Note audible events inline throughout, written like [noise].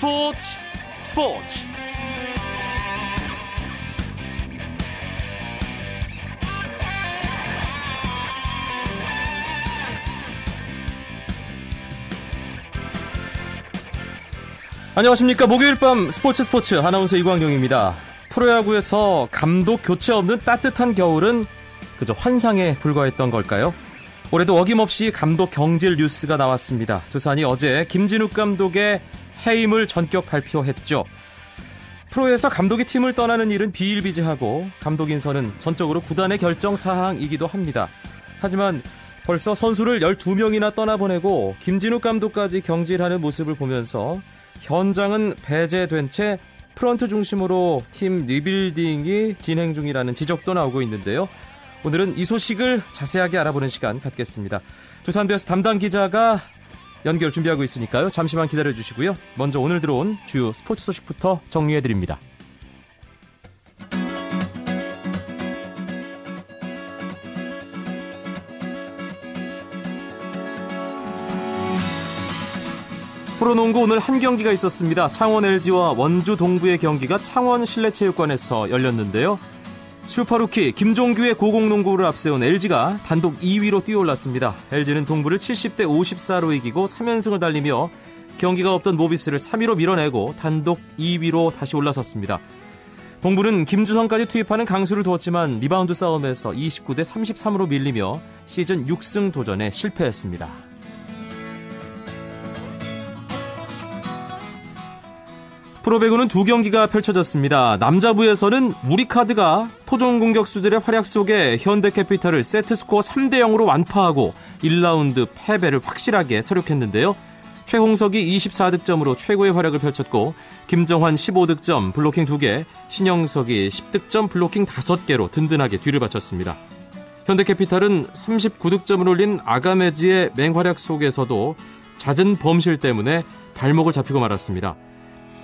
스포츠 스포츠 안녕하십니까 목요일 밤 스포츠 스포츠 아나운서 이광용입니다 프로야구에서 감독 교체 없는 따뜻한 겨울은 그저 환상에 불과했던 걸까요? 올해도 어김없이 감독 경질 뉴스가 나왔습니다. 두산이 어제 김진욱 감독의 해임을 전격 발표했죠. 프로에서 감독이 팀을 떠나는 일은 비일비재하고 감독 인선은 전적으로 구단의 결정 사항이기도 합니다. 하지만 벌써 선수를 12명이나 떠나보내고 김진욱 감독까지 경질하는 모습을 보면서 현장은 배제된 채 프런트 중심으로 팀 리빌딩이 진행 중이라는 지적도 나오고 있는데요. 오늘은 이 소식을 자세하게 알아보는 시간 갖겠습니다. 두산베어스 담당 기자가 연결 준비하고 있으니까요. 잠시만 기다려 주시고요. 먼저 오늘 들어온 주요 스포츠 소식부터 정리해 드립니다. 프로농구 오늘 한 경기가 있었습니다. 창원 LG와 원주 동부의 경기가 창원 실내체육관에서 열렸는데요. 슈퍼루키 김종규의 고공농구를 앞세운 LG가 단독 2위로 뛰어올랐습니다. LG는 동부를 70대 54로 이기고 3연승을 달리며 경기가 없던 모비스를 3위로 밀어내고 단독 2위로 다시 올라섰습니다. 동부는 김주성까지 투입하는 강수를 두었지만 리바운드 싸움에서 29대 33으로 밀리며 시즌 6승 도전에 실패했습니다. 프로배구는 두 경기가 펼쳐졌습니다. 남자부에서는 우리카드가 토종 공격수들의 활약 속에 현대캐피탈을 세트스코어 3대 0으로 완파하고 1라운드 패배를 확실하게 서력했는데요. 최홍석이 24득점으로 최고의 활약을 펼쳤고 김정환 15득점, 블로킹 2개, 신영석이 10득점, 블로킹 5개로 든든하게 뒤를 바쳤습니다. 현대캐피탈은 39득점을 올린 아가메지의 맹활약 속에서도 잦은 범실 때문에 발목을 잡히고 말았습니다.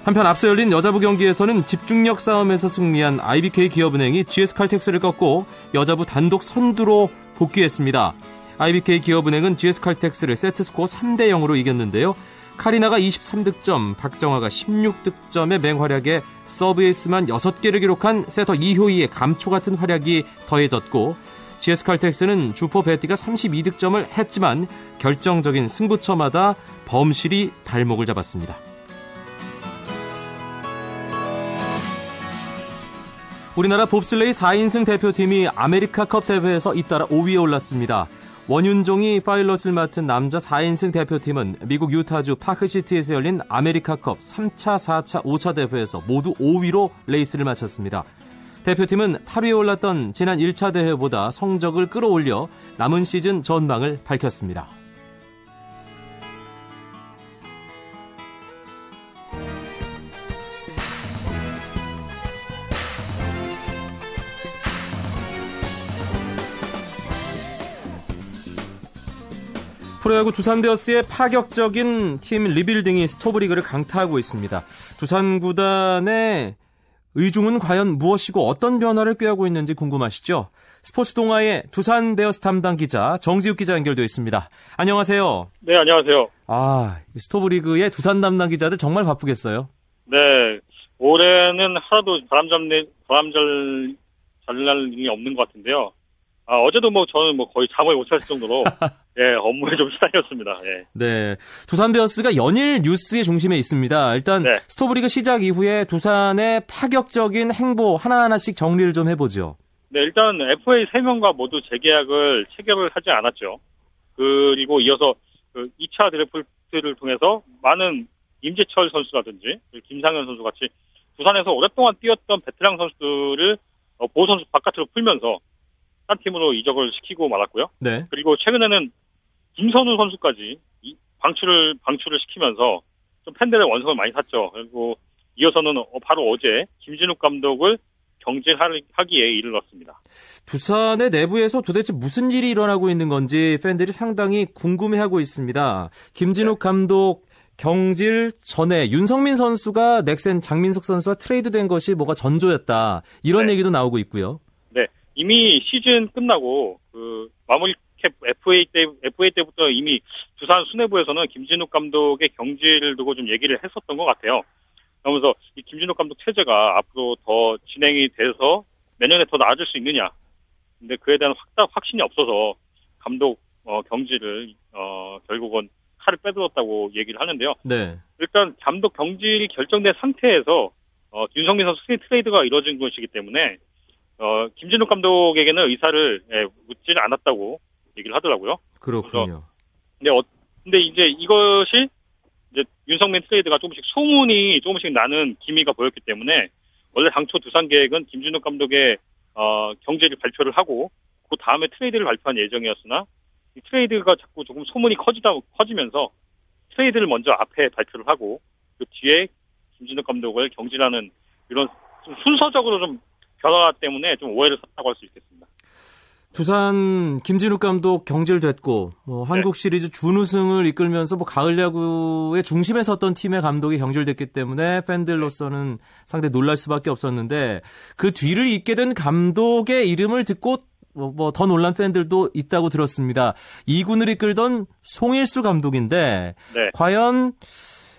한편 앞서 열린 여자부 경기에서는 집중력 싸움에서 승리한 IBK 기업은행이 GS칼텍스를 꺾고 여자부 단독 선두로 복귀했습니다. IBK 기업은행은 GS칼텍스를 세트스코어 3대 0으로 이겼는데요. 카리나가 23득점, 박정아가 16득점의 맹활약에 서브 에이스만 6개를 기록한 세터 이효희의 감초 같은 활약이 더해졌고 GS칼텍스는 주포 베티가 32득점을 했지만 결정적인 승부처마다 범실이 발목을 잡았습니다. 우리나라 봅슬레이 4인승 대표팀이 아메리카컵 대회에서 잇따라 5위에 올랐습니다. 원윤종이 파일럿을 맡은 남자 4인승 대표팀은 미국 유타주 파크시티에서 열린 아메리카컵 3차, 4차, 5차 대회에서 모두 5위로 레이스를 마쳤습니다. 대표팀은 8위에 올랐던 지난 1차 대회보다 성적을 끌어올려 남은 시즌 전망을 밝혔습니다. 프로야구 두산베어스의 파격적인 팀 리빌딩이 스토브리그를 강타하고 있습니다. 두산 구단의 의중은 과연 무엇이고 어떤 변화를 꾀하고 있는지 궁금하시죠? 스포츠 동아의 두산 베어스 담당 기자 정지욱 기자 연결되어 있습니다. 안녕하세요. 네, 안녕하세요. 아, 스토브리그의 두산 담당 기자들 정말 바쁘겠어요. 네, 올해는 하나도 바람잡는 바람잘 잘날 일이 없는 것 같은데요. 아, 어제도 뭐 저는 뭐 거의 잠을 못 잤을 정도로 [laughs] 예, 업무에 좀 시달렸습니다. 예. 네. 두산 베어스가 연일 뉴스의 중심에 있습니다. 일단 네. 스토브리그 시작 이후에 두산의 파격적인 행보 하나하나씩 정리를 좀 해보죠. 네, 일단 FA 3명과 모두 재계약을 체결을 하지 않았죠. 그리고 이어서 그 2차 드래프트를 통해서 많은 임재철 선수라든지 김상현 선수 같이 두산에서 오랫동안 뛰었던 베테랑 선수들을 어, 보호 선수 바깥으로 풀면서 딴 팀으로 이적을 시키고 말았고요. 네. 그리고 최근에는 김선우 선수까지 방출을 방출을 시키면서 좀 팬들의 원성을 많이 샀죠. 그리고 이어서는 어, 바로 어제 김진욱 감독을 경질하기에 이르렀습니다. 부산의 내부에서 도대체 무슨 일이 일어나고 있는 건지 팬들이 상당히 궁금해하고 있습니다. 김진욱 네. 감독 경질 전에 윤성민 선수가 넥센 장민석 선수와 트레이드된 것이 뭐가 전조였다 이런 네. 얘기도 나오고 있고요. 이미 시즌 끝나고 그 마무리 FA 때 FA 때부터 이미 두산 수뇌부에서는 김진욱 감독의 경질을 두고 좀 얘기를 했었던 것 같아요. 그러면서 이 김진욱 감독 체제가 앞으로 더 진행이 돼서 내년에 더 나아질 수 있느냐. 근데 그에 대한 확답 확신이 없어서 감독 어, 경질을 어, 결국은 칼을 빼들었다고 얘기를 하는데요. 네. 일단 감독 경질이 결정된 상태에서 어, 윤석민 선수 트레이드가 이루어진 것이기 때문에 어, 김진욱 감독에게는 의사를 예, 묻지는 않았다고 얘기를 하더라고요. 그렇군요. 근데 어, 근데 이제 이것이 이제 윤석민 트레이드가 조금씩 소문이 조금씩 나는 기미가 보였기 때문에 원래 당초 두산 계획은 김진욱 감독의 어, 경질을 발표를 하고 그 다음에 트레이드를 발표할 예정이었으나 이 트레이드가 자꾸 조금 소문이 커지다 커지면서 트레이드를 먼저 앞에 발표를 하고 그 뒤에 김진욱 감독을 경질하는 이런 좀 순서적으로 좀 변화 때문에 좀 오해를 샀다고 할 수 있겠습니다. 두산 김진욱 감독 경질됐고 뭐 한국 시리즈 준우승을 이끌면서 뭐 가을 야구의 중심에 섰던 팀의 감독이 경질됐기 때문에 팬들로서는 상당히 놀랄 수밖에 없었는데 그 뒤를 잇게 된 감독의 이름을 듣고 뭐더 놀란 팬들도 있다고 들었습니다. 이군을 이끌던 송일수 감독인데 네. 과연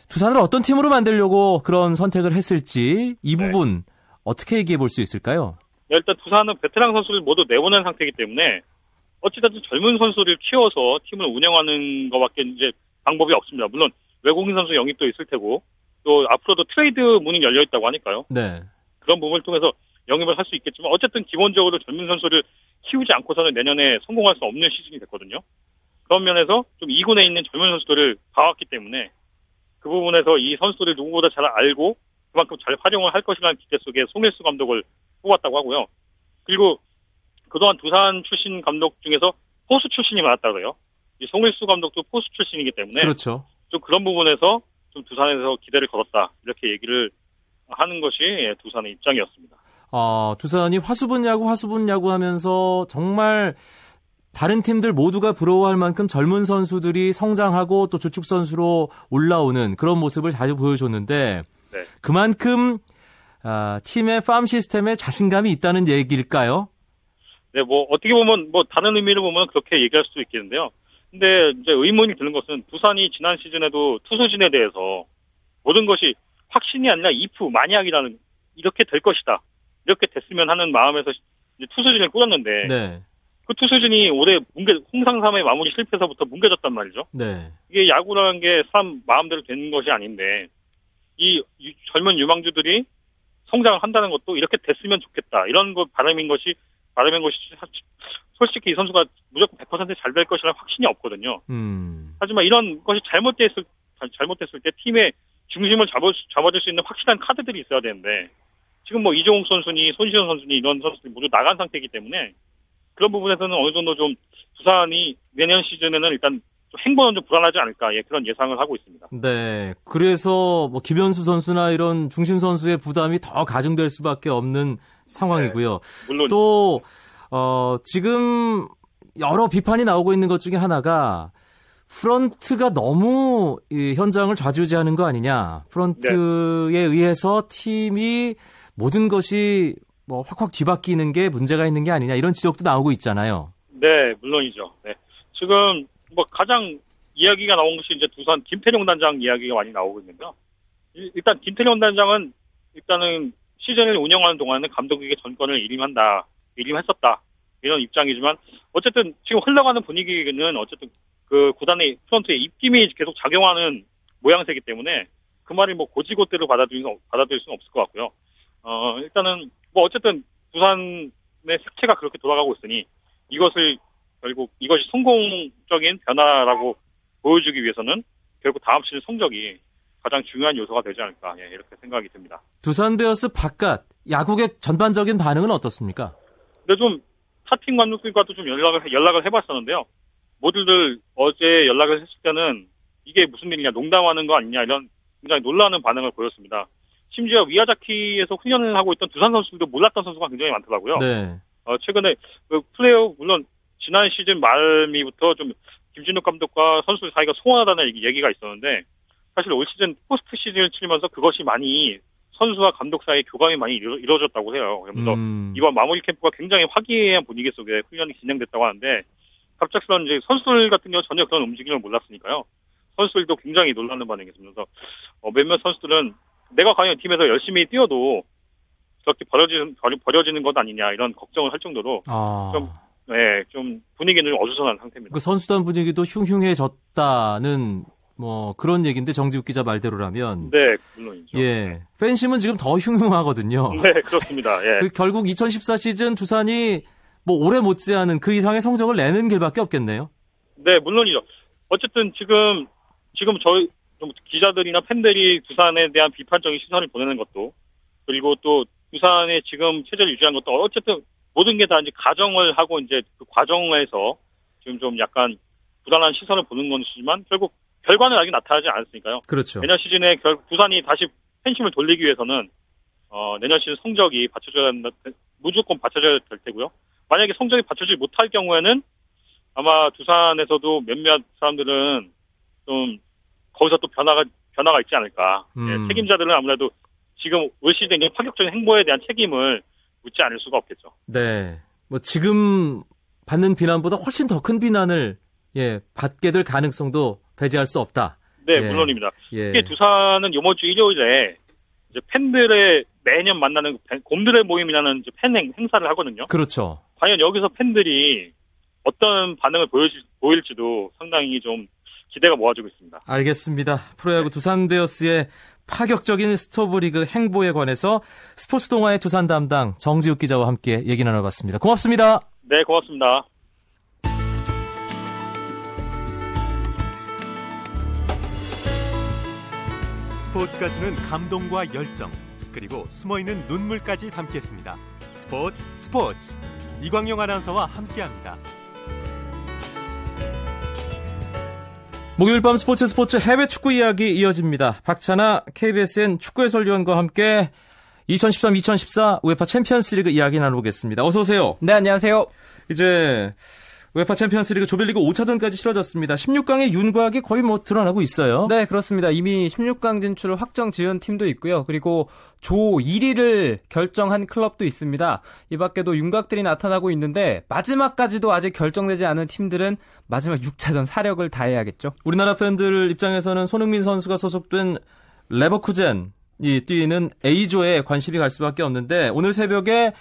두산을 어떤 팀으로 만들려고 그런 선택을 했을지 이 네. 부분 어떻게 얘기해 볼 수 있을까요? 일단 두산은 베테랑 선수를 모두 내보낸 상태이기 때문에 어찌됐든 젊은 선수를 키워서 팀을 운영하는 것밖에 이제 방법이 없습니다. 물론 외국인 선수 영입도 있을 테고 또 앞으로도 트레이드 문이 열려 있다고 하니까요. 네. 그런 부분을 통해서 영입을 할 수 있겠지만 어쨌든 기본적으로 젊은 선수를 키우지 않고서는 내년에 성공할 수 없는 시즌이 됐거든요. 그런 면에서 좀 2군에 있는 젊은 선수들을 봐왔기 때문에 그 부분에서 이 선수들을 누구보다 잘 알고 그만큼 잘 활용을 할 것이라는 기대 속에 송일수 감독을 뽑았다고 하고요. 그리고 그동안 두산 출신 감독 중에서 포수 출신이 많았다고 그래요. 이 송일수 감독도 포수 출신이기 때문에 그렇죠. 좀 그런 부분에서 좀 두산에서 기대를 걸었다 이렇게 얘기를 하는 것이 예, 두산의 입장이었습니다. 어, 두산이 화수분 야구, 화수분 야구 하면서 정말 다른 팀들 모두가 부러워할 만큼 젊은 선수들이 성장하고 또 주축 선수로 올라오는 그런 모습을 자주 보여줬는데 네. 그만큼 아, 팀의 팜 시스템에 자신감이 있다는 얘기일까요? 네, 뭐 어떻게 보면 뭐 다른 의미로 보면 그렇게 얘기할 수도 있겠는데요. 근데 이제 의문이 드는 것은 두산이 지난 시즌에도 투수진에 대해서 모든 것이 확신이 아니라 if 만약이라는 이렇게 될 것이다. 이렇게 됐으면 하는 마음에서 투수진을 꾸렸는데 네. 그 투수진이 올해 뭉개 홍상삼의 마무리 실패에서부터 뭉개졌단 말이죠. 네. 이게 야구라는 게 사람 마음대로 되는 것이 아닌데 이 유- 젊은 유망주들이 성장을 한다는 것도 이렇게 됐으면 좋겠다 이런 것 바람인 것이 바람인 것이 사- 솔직히 이 선수가 무조건 100%잘 될 것이라는 확신이 없거든요. 음. 하지만 이런 것이 잘못됐을 잘- 잘못됐을 때 팀의 중심을 잡아 잡아줄 수 있는 확실한 카드들이 있어야 되는데 지금 뭐 이종욱 선수니 손시현 선수니 이런 선수들이 모두 나간 상태이기 때문에 그런 부분에서는 어느 정도 좀 두산이 내년 시즌에는 일단 좀 행보는 좀 불안하지 않을까 예, 그런 예상을 하고 있습니다. 네. 그래서 뭐 김현수 선수나 이런 중심 선수의 부담이 더 가중될 수밖에 없는 상황이고요. 물론 또 어, 지금 여러 비판이 나오고 있는 것 중에 하나가 프런트가 너무 이 현장을 좌지우지하는 거 아니냐. 프런트에 의해서 팀이 모든 것이 뭐 확확 뒤바뀌는 게 문제가 있는 게 아니냐 이런 지적도 나오고 있잖아요. 네 물론이죠. 네. 지금 뭐 가장 이야기가 나온 것이 이제 두산 김태룡 단장 이야기가 많이 나오고 있는데요. 일- 일단 김태룡 단장은 일단은 시즌을 운영하는 동안은 감독에게 전권을 일임한다, 일임했었다 이런 입장이지만 어쨌든 지금 흘러가는 분위기는 어쨌든 그 구단의 프런트의 입김이 계속 작용하는 모양새이기 때문에 그 말이 뭐 고지고대로 받아들일 수, 받아들일 수는 없을 것 같고요. 어 일단은 뭐 어쨌든 두산의 색채가 그렇게 돌아가고 있으니 이것을 결국 이것이 성공적인 변화라고 보여주기 위해서는 결국 다음 시즌 성적이 가장 중요한 요소가 되지 않을까 예, 이렇게 생각이 듭니다. 두산 베어스 바깥 야구의 전반적인 반응은 어떻습니까? 근데 좀 타팀 감독들과도 좀 연락을 연락을 해봤었는데요. 모두들 어제 연락을 했을 때는 이게 무슨 일이냐 농담하는 거 아니냐 이런 굉장히 놀라는 반응을 보였습니다. 심지어 위아자키에서 훈련을 하고 있던 두산 선수들도 몰랐던 선수가 굉장히 많더라고요. 네. 어, 최근에 그 플레이오 물론 지난 시즌 말미부터 좀 김진욱 감독과 선수들 사이가 소원하다는 얘기- 얘기가 있었는데 사실 올 시즌 포스트 시즌을 치면서 그것이 많이 선수와 감독 사이 교감이 많이 이루, 이루 어졌다고 해요. 그러면서 음, 이번 마무리 캠프가 굉장히 화기애애한 분위기 속에 훈련이 진행됐다고 하는데 갑작스런 이제 선수들 같은 경우 전혀 그런 움직임을 몰랐으니까요. 선수들도 굉장히 놀라는 반응이 있으면서 어, 몇몇 선수들은 내가 과연 팀에서 열심히 뛰어도 저렇게 버려지는 버려지는 것 아니냐 이런 걱정을 할 정도로 아. 좀 네, 좀 분위기는 좀 어수선한 상태입니다. 그 선수단 분위기도 흉흉해졌다는 뭐 그런 얘기인데 정지욱 기자 말대로라면 네, 물론이죠. 예. 팬심은 지금 더 흉흉하거든요. [laughs] 네, 그렇습니다. 예. 그 결국 2014 시즌 두산이 뭐 오래 못지않은 그 이상의 성적을 내는 길밖에 없겠네요. 네, 물론이죠. 어쨌든 지금 지금 저희 좀 기자들이나 팬들이 두산에 대한 비판적인 시선을 보내는 것도 그리고 또 두산의 지금 체제를 유지한 것도 어쨌든 모든 게 다 이제 가정을 하고 이제 그 과정에서 지금 좀 약간 불안한 시선을 보는 것이지만 결국 결과는 아직 나타나지 않았으니까요. 그렇죠. 내년 시즌에 결 두산이 다시 팬심을 돌리기 위해서는 어, 내년 시즌 성적이 받쳐줘야 한다, 무조건 받쳐줘야 될 테고요. 만약에 성적이 받쳐주지 못할 경우에는 아마 두산에서도 몇몇 사람들은 좀 거기서 또 변화가 변화가 있지 않을까. 음. 예, 책임자들은 아무래도 지금 올 시즌의 파격적인 행보에 대한 책임을 묻지 않을 수가 없겠죠. 네. 뭐 지금 받는 비난보다 훨씬 더 큰 비난을 예, 받게 될 가능성도 배제할 수 없다. 네, 예. 물론입니다. 예. 특히 두산은 이번 주 일요일에 이제 팬들의 매년 만나는 팬- 곰들의 모임이라는 팬 행, 행사를 하거든요. 그렇죠. 과연 여기서 팬들이 어떤 반응을 보일지, 보일지도 상당히 좀 기대가 모아지고 있습니다. 알겠습니다. 프로야구 두산 베어스의 파격적인 스토브리그 행보에 관해서 스포츠 동아의 두산 담당 정지욱 기자와 함께 얘기 나눠봤습니다. 고맙습니다. 네, 고맙습니다. 스포츠가 주는 감동과 열정 그리고 숨어있는 눈물까지 담겠습니다. 스포츠 스포츠 이광용 아나운서와 함께합니다. 목요일 밤 스포츠 스포츠 해외 축구 이야기 이어집니다. 박찬아 KBSN 축구 해설위원과 함께 2013-2014 우에파 챔피언스리그 이야기 나눠보겠습니다. 어서 오세요. 네, 안녕하세요. 이제 우에파 챔피언스리그 조별리그 5차전까지 치러졌습니다. 16강의 윤곽이 거의 뭐 드러나고 있어요. 네, 그렇습니다. 이미 16강 진출을 확정 지은 팀도 있고요. 그리고 조 1위를 결정한 클럽도 있습니다. 이 밖에도 윤곽들이 나타나고 있는데 마지막까지도 아직 결정되지 않은 팀들은 마지막 6차전 사력을 다해야겠죠. 우리나라 팬들 입장에서는 손흥민 선수가 소속된 레버쿠젠 이 뛰는 A조에 관심이 갈 수밖에 없는데 오늘 새벽에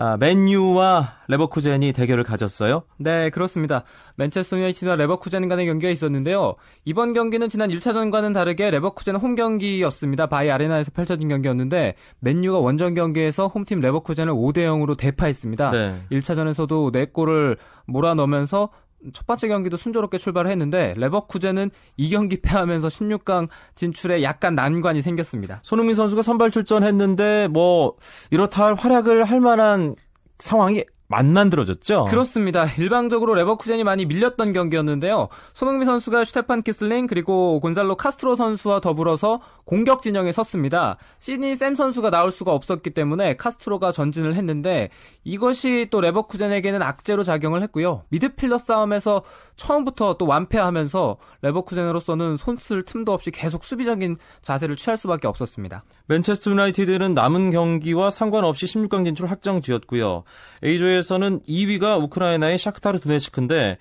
아, 맨유와 레버쿠젠이 대결을 가졌어요. 네, 그렇습니다. 맨체스터 유나이티드와 레버쿠젠 간의 경기가 있었는데요. 이번 경기는 지난 1차전과는 다르게 레버쿠젠 홈 경기였습니다. 바이 아레나에서 펼쳐진 경기였는데 맨유가 원정 경기에서 홈팀 레버쿠젠을 5대 0으로 대파했습니다. 네. 1차전에서도 4골을 몰아넣으면서 첫 번째 경기도 순조롭게 출발을 했는데 레버쿠젠은 이 경기 패하면서 16강 진출에 약간 난관이 생겼습니다. 손흥민 선수가 선발 출전했는데 뭐 이렇다 할 활약을 할 만한 상황이 안 만들어졌죠. 그렇습니다. 일방적으로 레버쿠젠이 많이 밀렸던 경기였는데요. 손흥민 선수가 슈테판 키슬링 그리고 곤살로 카스트로 선수와 더불어서 공격 진영에 섰습니다. 시드니 샘 선수가 나올 수가 없었기 때문에 카스트로가 전진을 했는데 이것이 또 레버쿠젠에게는 악재로 작용을 했고요. 미드필더 싸움에서 처음부터 또 완패하면서 레버쿠젠으로서는 손쓸 틈도 없이 계속 수비적인 자세를 취할 수밖에 없었습니다. 맨체스터 유나이티드는 남은 경기와 상관없이 16강 진출 확정 지었고요. A조에서는 2위가 우크라이나의 샤크타르 도네츠크인데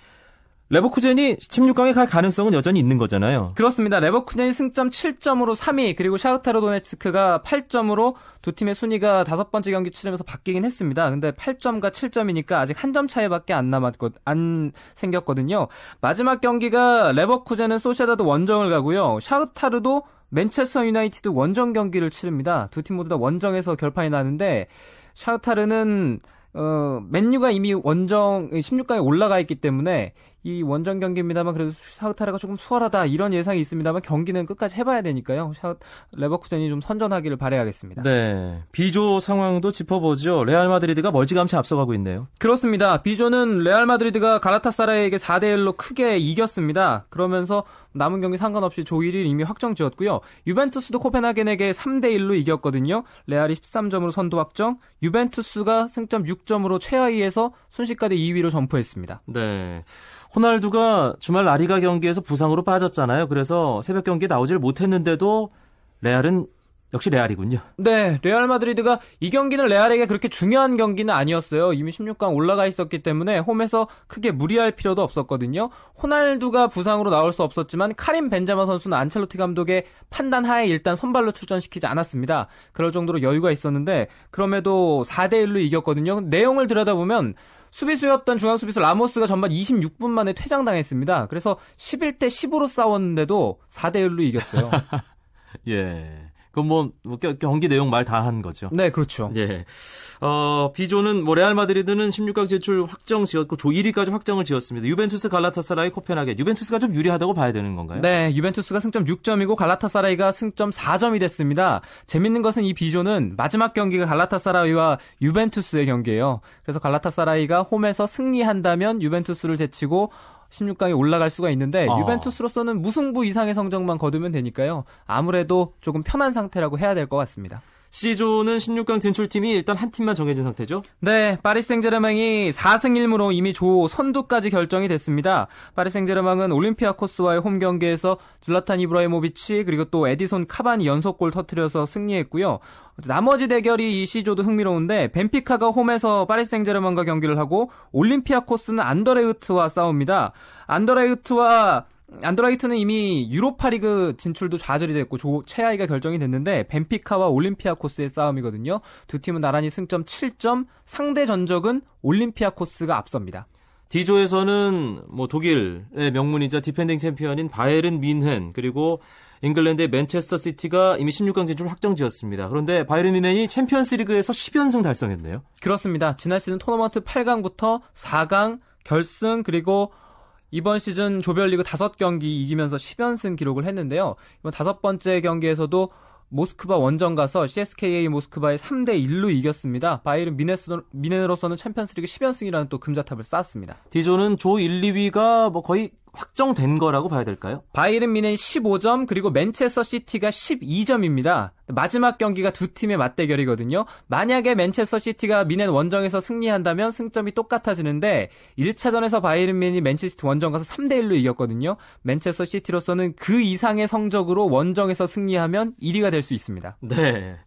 레버쿠젠이 16강에 갈 가능성은 여전히 있는 거잖아요. 그렇습니다. 레버쿠젠이 승점 7점으로 3위, 그리고 샤흐타르 도네츠크가 8점으로 두 팀의 순위가 다섯 번째 경기 치르면서 바뀌긴 했습니다. 근데 8점과 7점이니까 아직 한 점 차이밖에 안 남았고 안 생겼거든요. 마지막 경기가 레버쿠젠은 소시에다드 원정을 가고요. 샤흐타르도 맨체스터 유나이티드 원정 경기를 치릅니다. 두 팀 모두 다 원정에서 결판이 나는데 샤흐타르는 어, 맨유가 이미 원정 16강에 올라가 있기 때문에 이 원정 경기입니다만 그래도 샤흐타르가 조금 수월하다 이런 예상이 있습니다만 경기는 끝까지 해봐야 되니까요. 샤 레버쿠젠이 좀 선전하기를 바라야겠습니다. 네. B조 상황도 짚어보죠. 레알 마드리드가 멀찌감치 앞서가고 있네요. 그렇습니다. B조는 레알 마드리드가 갈라타사라이에게 4대 1로 크게 이겼습니다. 그러면서 남은 경기 상관없이 조 1위를 이미 확정 지었고요. 유벤투스도 코펜하겐에게 3대 1로 이겼거든요. 레알이 13점으로 선두 확정, 유벤투스가 승점 6점으로 최하위에서 순식간에 2위로 점프했습니다. 네. 호날두가 주말 라리가 경기에서 부상으로 빠졌잖아요. 그래서 새벽 경기에 나오질 못했는데도 레알은 역시 레알이군요. 네, 레알 마드리드가 이 경기는 레알에게 그렇게 중요한 경기는 아니었어요. 이미 16강 올라가 있었기 때문에 홈에서 크게 무리할 필요도 없었거든요. 호날두가 부상으로 나올 수 없었지만 카림 벤자마 선수는 안첼로티 감독의 판단 하에 일단 선발로 출전시키지 않았습니다. 그럴 정도로 여유가 있었는데 그럼에도 4대 1로 이겼거든요. 내용을 들여다보면 수비수였던 중앙 수비수 라모스가 전반 26분 만에 퇴장당했습니다. 그래서 11대 10으로 싸웠는데도 4대 1로 이겼어요. [laughs] 예. 그럼 뭐, 뭐 경기 내용 말 다 한 거죠. 네, 그렇죠. 예. 어, B조는 뭐 레알 마드리드는 16강 진출 확정 지었고 조 1위까지 확정을 지었습니다. 유벤투스, 갈라타사라이, 코펜하겐. 유벤투스가 좀 유리하다고 봐야 되는 건가요? 네, 유벤투스가 승점 6점이고 갈라타사라이가 승점 4점이 됐습니다. 재밌는 것은 이 B조는 마지막 경기가 갈라타사라이와 유벤투스의 경기예요. 그래서 갈라타사라이가 홈에서 승리한다면 유벤투스를 제치고 16강에 올라갈 수가 있는데 어. 유벤투스로서는 무승부 이상의 성적만 거두면 되니까요. 아무래도 조금 편한 상태라고 해야 될 것 같습니다. C조는 16강 진출팀이 일단 한 팀만 정해진 상태죠. 네, 파리 생제르맹이 4승 1무로 이미 조 선두까지 결정이 됐습니다. 파리 생제르맹은 올림피아코스와의 홈 경기에서 질라탄 이브라히모비치 그리고 또 에디손 카바니 연속골 터트려서 승리했고요. 나머지 대결이 이 C조도 흥미로운데 벤피카가 홈에서 파리 생제르맹과 경기를 하고 올림피아코스는 안더레흐트와 싸웁니다. 안더레흐트와 안더레흐트는 이미 유로파리그 진출도 좌절이 됐고 조, 최하위가 결정이 됐는데 벤피카와 올림피아코스의 싸움이거든요. 두 팀은 나란히 승점 7점, 상대 전적은 올림피아코스가 앞섭니다. D조에서는 뭐 독일의 명문이자 디펜딩 챔피언인 바이에른 뮌헨 그리고 잉글랜드의 맨체스터 시티가 이미 16강 진출 확정지었습니다. 그런데 바이에른 뮌헨이 챔피언스리그에서 10연승 달성했네요. 그렇습니다. 지난 시즌 토너먼트 8강부터 4강, 결승 그리고 이번 시즌 조별리그 5경기 이기면서 10연승 기록을 했는데요. 이번 다섯 번째 경기에서도 모스크바 원정 가서 CSKA 모스크바에 3대 1로 이겼습니다. 바이에른 뮌헨으로서는 챔피언스리그 10연승이라는 또 금자탑을 쌓았습니다. D조는 조 1, 2위가 뭐 거의 확정된 거라고 봐야 될까요? 바이에른 뮌헨 15점 그리고 맨체스터 시티가 12점입니다. 마지막 경기가 두 팀의 맞대결이거든요. 만약에 맨체스터 시티가 뮌헨 원정에서 승리한다면 승점이 똑같아지는데 1차전에서 바이에른 미넨이 맨체스터 원정 가서 3대 1로 이겼거든요. 맨체스터 시티로서는 그 이상의 성적으로 원정에서 승리하면 1위가 될 수 있습니다. 네.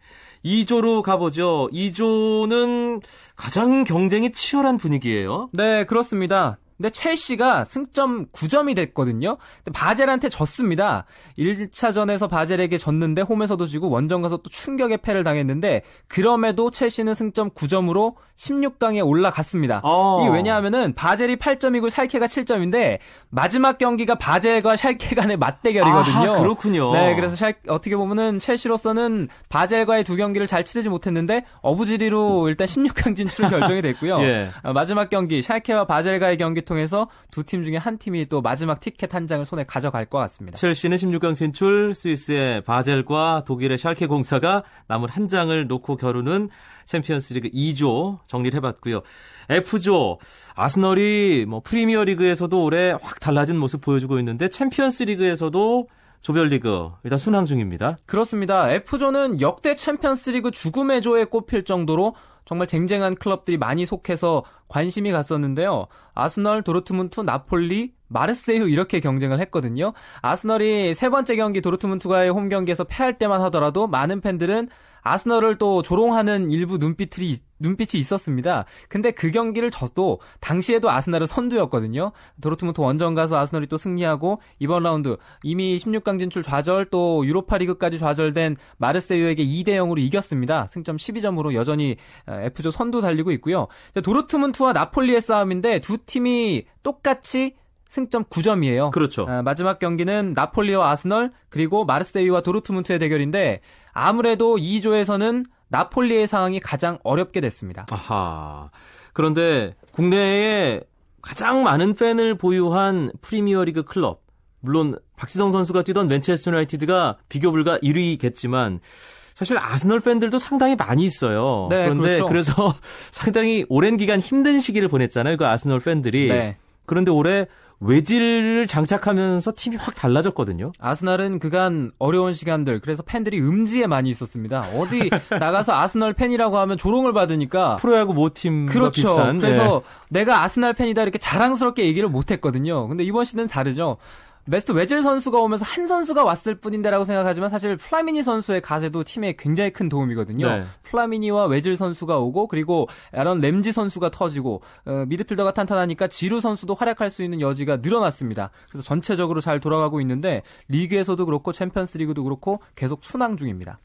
2조로 가보죠. 2조는 가장 경쟁이 치열한 분위기예요. 네, 그렇습니다. 근데 첼시가 승점 9점이 됐거든요. 근데 바젤한테 졌습니다. 1차전에서 바젤에게 졌는데 홈에서도 지고 원정 가서 또 충격의 패를 당했는데 그럼에도 첼시는 승점 9점으로 16강에 올라갔습니다. 어. 이게 왜냐하면은 바젤이 8점이고 샬케가 7점인데 마지막 경기가 바젤과 샬케 간의 맞대결이거든요. 아하, 그렇군요. 네, 그래서 샬, 어떻게 보면은 첼시로서는 바젤과의 두 경기를 잘 치르지 못했는데 어부지리로 일단 16강 진출 결정이 됐고요. [laughs] 예. 어, 마지막 경기 샬케와 바젤과의 경기 통해서 두 팀 중에 한 팀이 또 마지막 티켓 한 장을 손에 가져갈 것 같습니다. 첼시는 16강 진출, 스위스의 바젤과 독일의 샬케 공사가 남은 한 장을 놓고 겨루는 챔피언스리그 2조 정리를 해봤고요. F조 아스널이 뭐 프리미어리그에서도 올해 확 달라진 모습 보여주고 있는데 챔피언스리그에서도 조별리그 일단 순항 중입니다. 그렇습니다. F조는 역대 챔피언스리그 죽음의 조에 꼽힐 정도로 정말 쟁쟁한 클럽들이 많이 속해서 관심이 갔었는데요. 아스널, 도르트문트, 나폴리, 마르세유 이렇게 경쟁을 했거든요. 아스널이 세 번째 경기 도르트문트와의 홈 경기에서 패할 때만 하더라도 많은 팬들은 아스널을 또 조롱하는 일부 눈빛이 눈빛이 있었습니다. 근데 그 경기를 져도 당시에도 아스널은 선두였거든요. 도르트문트 원정 가서 아스널이 또 승리하고 이번 라운드 이미 16강 진출 좌절 또 유로파리그까지 좌절된 마르세유에게 2대 0으로 이겼습니다. 승점 12점으로 여전히 F조 선두 달리고 있고요. 도르트문트와 나폴리의 싸움인데 두 팀이 똑같이 승점 9점이에요. 그렇죠. 아, 마지막 경기는 나폴리와 아스널 그리고 마르세유와 도르트문트의 대결인데 아무래도 2조에서는 나폴리의 상황이 가장 어렵게 됐습니다. 아하. 그런데 국내에 가장 많은 팬을 보유한 프리미어리그 클럽 물론 박지성 선수가 뛰던 맨체스터 유나이티드가 비교 불가 1위겠지만 사실 아스널 팬들도 상당히 많이 있어요. 네, 그런데 그렇죠. 그래서 [laughs] 상당히 오랜 기간 힘든 시기를 보냈잖아요. 그 아스널 팬들이. 네. 그런데 올해 외질을 장착하면서 팀이 확 달라졌거든요. 아스날은 그간 어려운 시간들 그래서 팬들이 음지에 많이 있었습니다. 어디 [laughs] 나가서 아스널 팬이라고 하면 조롱을 받으니까 프로야구 모팀과 그렇죠. 비슷한. 그래서 예. 내가 아스날 팬이다 이렇게 자랑스럽게 얘기를 못 했거든요. 근데 이번 시즌은 다르죠. 메수트 외질 선수가 오면서 한 선수가 왔을 뿐인데라고 생각하지만 사실 플라미니 선수의 가세도 팀에 굉장히 큰 도움이거든요. 네. 플라미니와 외질 선수가 오고 그리고 애런 램지 선수가 터지고 어, 미드필더가 탄탄하니까 지루 선수도 활약할 수 있는 여지가 늘어났습니다. 그래서 전체적으로 잘 돌아가고 있는데 리그에서도 그렇고 챔피언스리그도 그렇고 계속 순항 중입니다.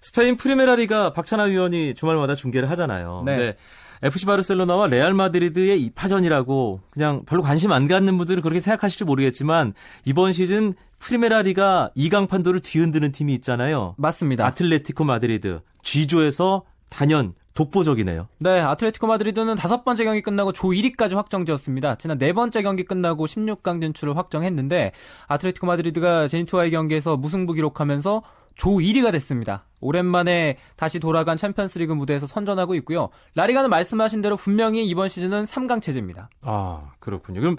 스페인 프리메라리가 박찬하 위원이 주말마다 중계를 하잖아요. 네. 네. FC 바르셀로나와 레알 마드리드의 2파전이라고 그냥 별로 관심 안 갖는 분들은 그렇게 생각하실지 모르겠지만 이번 시즌 프리메라리가 2강 판도를 뒤흔드는 팀이 있잖아요. 맞습니다. 아틀레티코 마드리드 G조에서 단연 독보적이네요. 네, 아틀레티코 마드리드는 다섯 번째 경기 끝나고 조 1위까지 확정되었습니다. 지난 네 번째 경기 끝나고 16강 진출을 확정했는데 아틀레티코 마드리드가 제니트와의 경기에서 무승부 기록하면서 조 1위가 됐습니다. 오랜만에 다시 돌아간 챔피언스리그 무대에서 선전하고 있고요. 라리가는 말씀하신 대로 분명히 이번 시즌은 3강 체제입니다. 아, 그렇군요. 그럼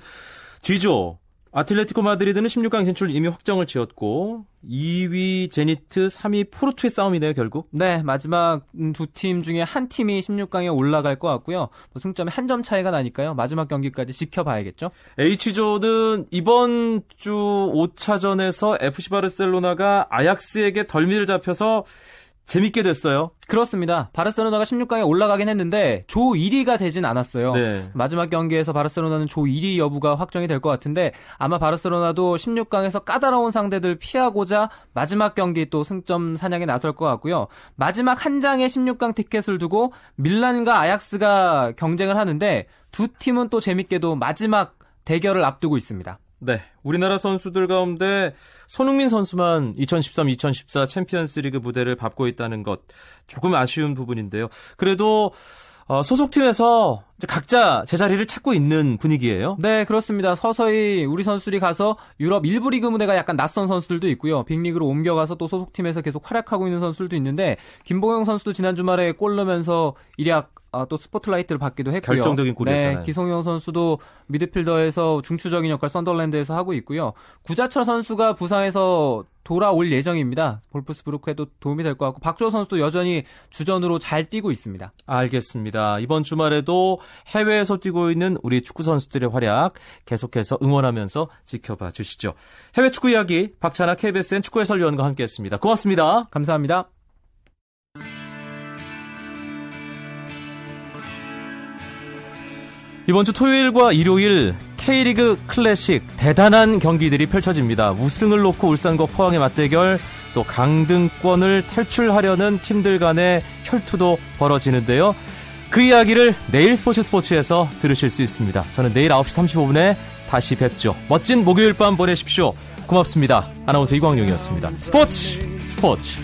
G조 아틀레티코 마드리드는 16강 진출 이미 확정을 지었고 2위 제니트, 3위 포르투의 싸움이네요, 결국. 네, 마지막 두 팀 중에 한 팀이 16강에 올라갈 것 같고요. 뭐 승점이 한 점 차이가 나니까요. 마지막 경기까지 지켜봐야겠죠. H조는 이번 주 5차전에서 FC 바르셀로나가 아약스에게 덜미를 잡혀서 재밌게 됐어요. 그렇습니다. 바르셀로나가 16강에 올라가긴 했는데 조 1위가 되진 않았어요. 네. 마지막 경기에서 바르셀로나는 조 1위 여부가 확정이 될 것 같은데 아마 바르셀로나도 16강에서 까다로운 상대들 피하고자 마지막 경기 또 승점 사냥에 나설 것 같고요. 마지막 한 장의 16강 티켓을 두고 밀란과 아약스가 경쟁을 하는데 두 팀은 또 재밌게도 마지막 대결을 앞두고 있습니다. 네. 우리나라 선수들 가운데 손흥민 선수만 2013-2014 챔피언스 리그 무대를 밟고 있다는 것 조금 아쉬운 부분인데요. 그래도 어, 소속팀에서 각자 제자리를 찾고 있는 분위기예요. 네, 그렇습니다. 서서히 우리 선수들이 가서 유럽 1부 리그 무대가 약간 낯선 선수들도 있고요. 빅리그로 옮겨가서 또 소속팀에서 계속 활약하고 있는 선수들도 있는데 김보경 선수도 지난 주말에 골 넣으면서 일약 아, 또 스포트라이트를 받기도 했고요. 결정적인 골이었잖아요. 네, 기성용 선수도 미드필더에서 중추적인 역할 썬더랜드에서 하고 있고요. 구자철 선수가 부상에서 돌아올 예정입니다. 볼프스부르크에도 도움이 될 것 같고 박주호 선수도 여전히 주전으로 잘 뛰고 있습니다. 알겠습니다. 이번 주말에도 해외에서 뛰고 있는 우리 축구 선수들의 활약 계속해서 응원하면서 지켜봐 주시죠. 해외 축구 이야기 박찬아 KBSN 축구 해설위원과 함께했습니다. 고맙습니다. 감사합니다. 이번 주 토요일과 일요일 K리그 클래식 대단한 경기들이 펼쳐집니다. 우승을 놓고 울산과 포항의 맞대결, 또 강등권을 탈출하려는 팀들 간의 혈투도 벌어지는데요. 그 이야기를 내일 스포츠 스포츠에서 들으실 수 있습니다. 저는 내일 9시 35분에 다시 뵙죠. 멋진 목요일 밤 보내십시오. 고맙습니다. 아나운서 이광용이었습니다. 스포츠 스포츠